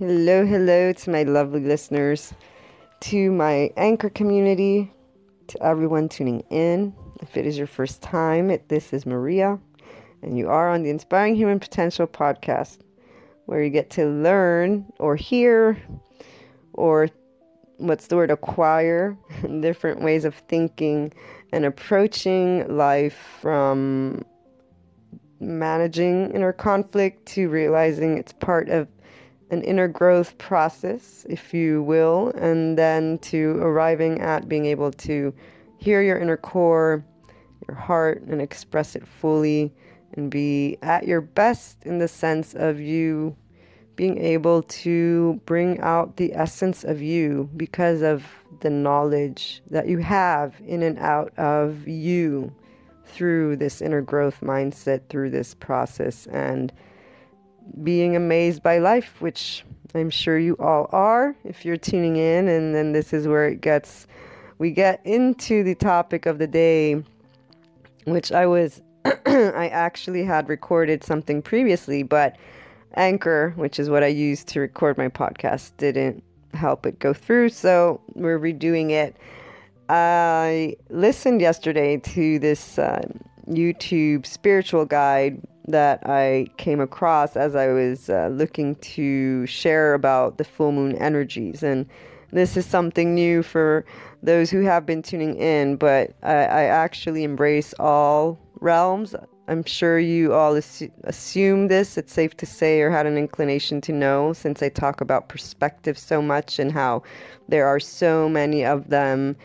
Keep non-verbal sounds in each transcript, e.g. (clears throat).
Hello, hello to my lovely listeners, to my anchor community, to everyone tuning in. If it is your first time, this is Maria, and you are on the Inspiring Human Potential podcast, where you get to learn or hear or what's the word acquire (laughs) different ways of thinking and approaching life from managing inner conflict to realizing it's part of an inner growth process, if you will, and then to arriving at being able to hear your inner core, your heart, and express it fully and be at your best in the sense of you being able to bring out the essence of you because of the knowledge that you have in and out of you through this inner growth mindset, through this process. And being amazed by life, which I'm sure you all are if you're tuning in. And then this is where it gets, we get into the topic of the day, which I was, (clears throat) I actually had recorded something previously, but Anchor, which is what I used to record my podcast, didn't help it go through. So we're redoing it. I listened yesterday to this uh, YouTube spiritual guide that I came across as I was uh, looking to share about the full moon energies. And this is something new for those who have been tuning in, but I, I actually embrace all realms. I'm sure you all assu- assume this, it's safe to say, or had an inclination to know, since I talk about perspective so much and how there are so many of them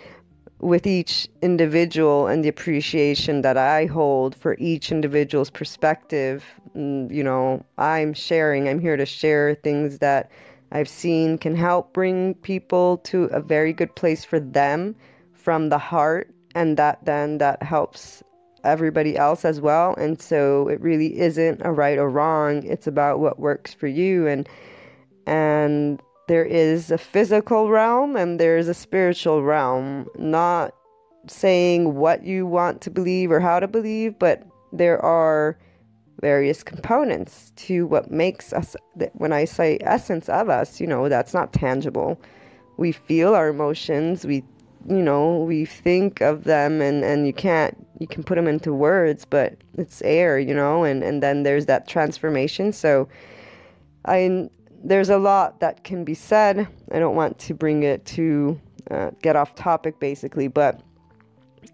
with each individual and the appreciation that I hold for each individual's perspective. Mm, you know, I'm sharing, I'm here to share things that I've seen can help bring people to a very good place for them from the heart, and that then that helps everybody else as well. And so it really isn't a right or wrong, it's about what works for you and and there is a physical realm and there's a spiritual realm. Not saying what you want to believe or how to believe, but there are various components to what makes us. When I say essence of us, you know, that's not tangible. We feel our emotions, we you know we think of them and and you can't you can put them into words but it's air you know and and then there's that transformation so i there's a lot that can be said. I don't want to bring it to uh, get off topic, basically, but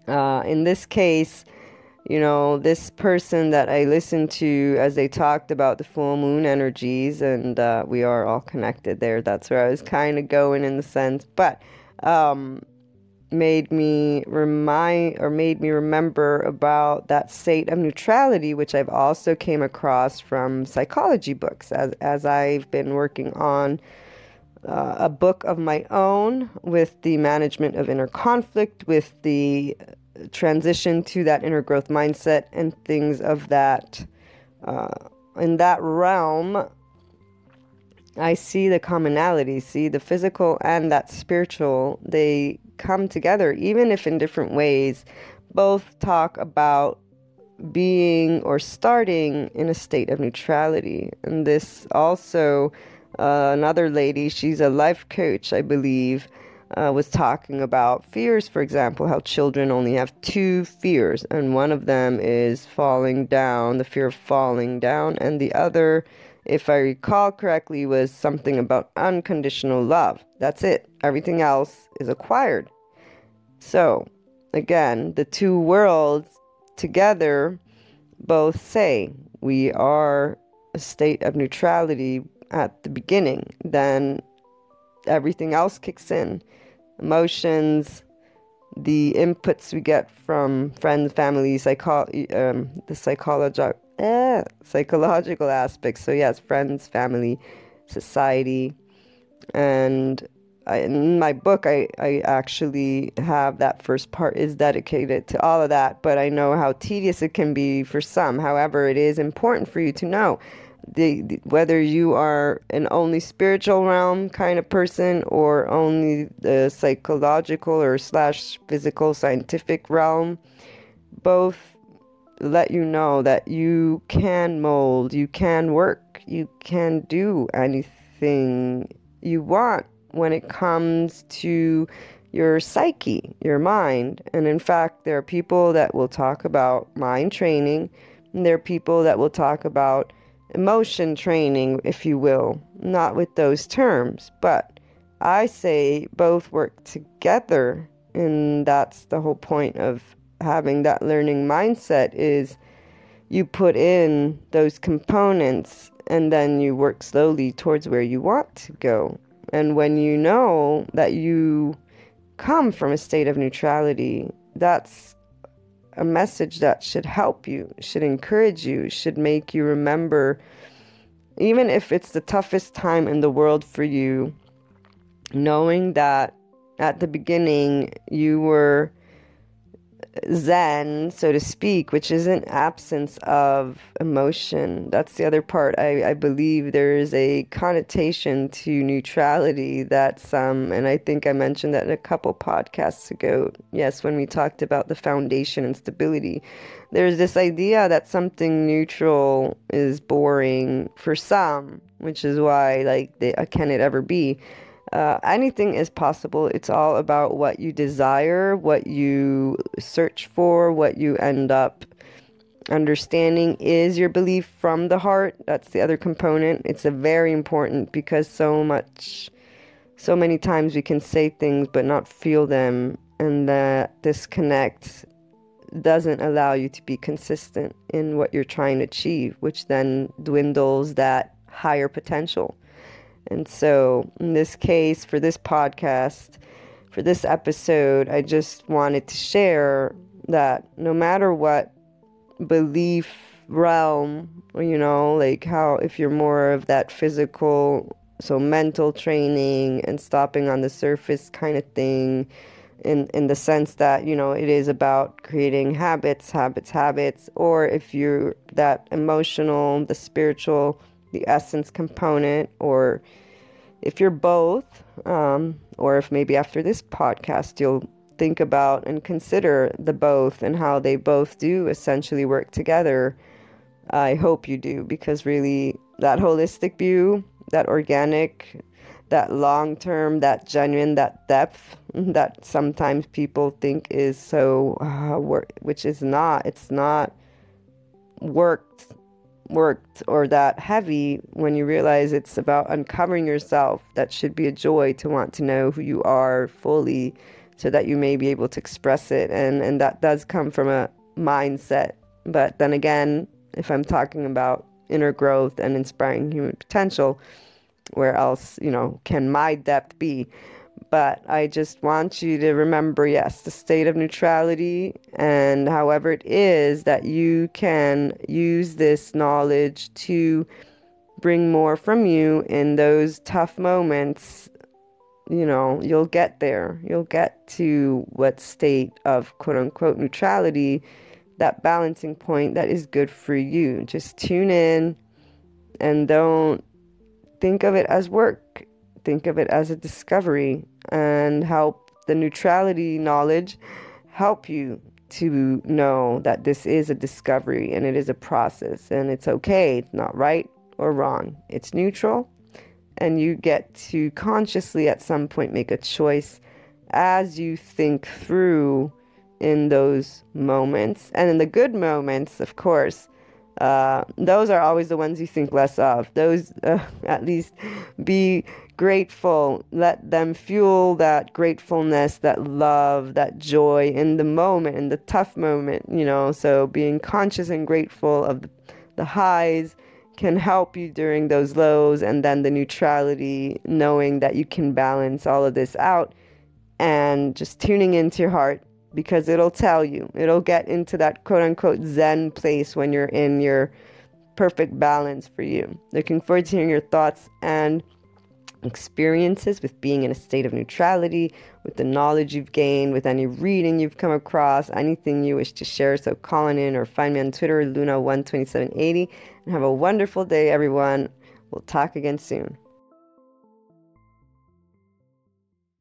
uh, in this case, you know, this person that I listened to as they talked about the full moon energies, and uh, we are all connected there. That's where I was kind of going in the sense, but um, made me remind or made me remember about that state of neutrality which I've also came across from psychology books as as I've been working on uh, a book of my own with the management of inner conflict with the transition to that inner growth mindset and things of that uh, in that realm. I see the commonality, see the physical and that spiritual, they come together, even if in different ways. Both talk about being or starting in a state of neutrality. And this also, uh, another lady, she's a life coach, I believe, uh, was talking about fears, for example, how children only have two fears, and one of them is falling down, the fear of falling down, and the other if I recall correctly, was something about unconditional love. That's it. Everything else is acquired. So, again, the two worlds together both say we are a state of neutrality at the beginning, then everything else kicks in. Emotions, the inputs we get from friends, family, psycho- um, the psychological eh, psychological aspects. So yes, friends, family, society, and I, in my book, I, I actually have that first part is dedicated to all of that. But I know how tedious it can be for some. However, it is important for you to know the, the, whether you are an only spiritual realm kind of person or only the psychological or slash physical scientific realm. Both let you know that you can mold, you can work, you can do anything you want when it comes to your psyche, your mind. And in fact, there are people that will talk about mind training, and there are people that will talk about emotion training, if you will, not with those terms, but I say both work together, and that's the whole point of having that learning mindset is you put in those components and then you work slowly towards where you want to go. And when you know that you come from a state of neutrality, that's a message that should help you, should encourage you, should make you remember, even if it's the toughest time in the world for you, knowing that at the beginning you were zen, so to speak, which is an absence of emotion. That's the other part. I, I believe there is a connotation to neutrality that's, um, and I think I mentioned that in a couple podcasts ago. Yes, when we talked about the foundation and stability, there's this idea that something neutral is boring for some, which is why, like, they, uh, can it ever be? Uh, anything is possible. It's all about what you desire, what you search for, what you end up understanding is your belief from the heart. That's the other component. It's a very important because so much, so many times we can say things but not feel them, and that disconnect doesn't allow you to be consistent in what you're trying to achieve, which then dwindles that higher potential. And so, in this case, for this podcast, for this episode, I just wanted to share that no matter what belief realm, you know, like how if you're more of that physical, so mental training and stopping on the surface kind of thing, in in the sense that you know it is about creating habits, habits, habits, or if you're that emotional, the spiritual the essence component, or if you're both, um, or if maybe after this podcast you'll think about and consider the both and how they both do essentially work together. I hope you do because really that holistic view, that organic, that long term, that genuine, that depth (laughs) that sometimes people think is so uh, work, which is not. It's not worked worked or that heavy when you realize it's about uncovering yourself. That should be a joy to want to know who you are fully so that you may be able to express it. And, and that does come from a mindset. But then again, if I'm talking about inner growth and inspiring human potential, where else, you know, can my depth be? But I just want you to remember yes, the state of neutrality, and however it is that you can use this knowledge to bring more from you in those tough moments. You know, you'll get there. You'll get to what state of quote unquote neutrality, that balancing point that is good for you. Just tune in and don't think of it as work think of it as a discovery and help the neutrality knowledge help you to know that this is a discovery and it is a process and it's okay. It's not right or wrong. It's neutral and you get to consciously at some point make a choice as you think through in those moments. And in the good moments, of course, uh, those are always the ones you think less of. Those, uh, (laughs) at least, be grateful. Let them fuel that gratefulness, that love, that joy in the moment, in the tough moment, you know. So, being conscious and grateful of the, highs can help you during those lows, and then the neutrality, knowing that you can balance all of this out and just tuning into your heart because it'll tell you. It'll get into that quote unquote Zen place when you're in your perfect balance for you. Looking forward to hearing your thoughts and experiences with being in a state of neutrality, with the knowledge you've gained, with any reading you've come across, anything you wish to share. So call in or find me on Twitter, Luna12780. And have a wonderful day, everyone. We'll talk again soon.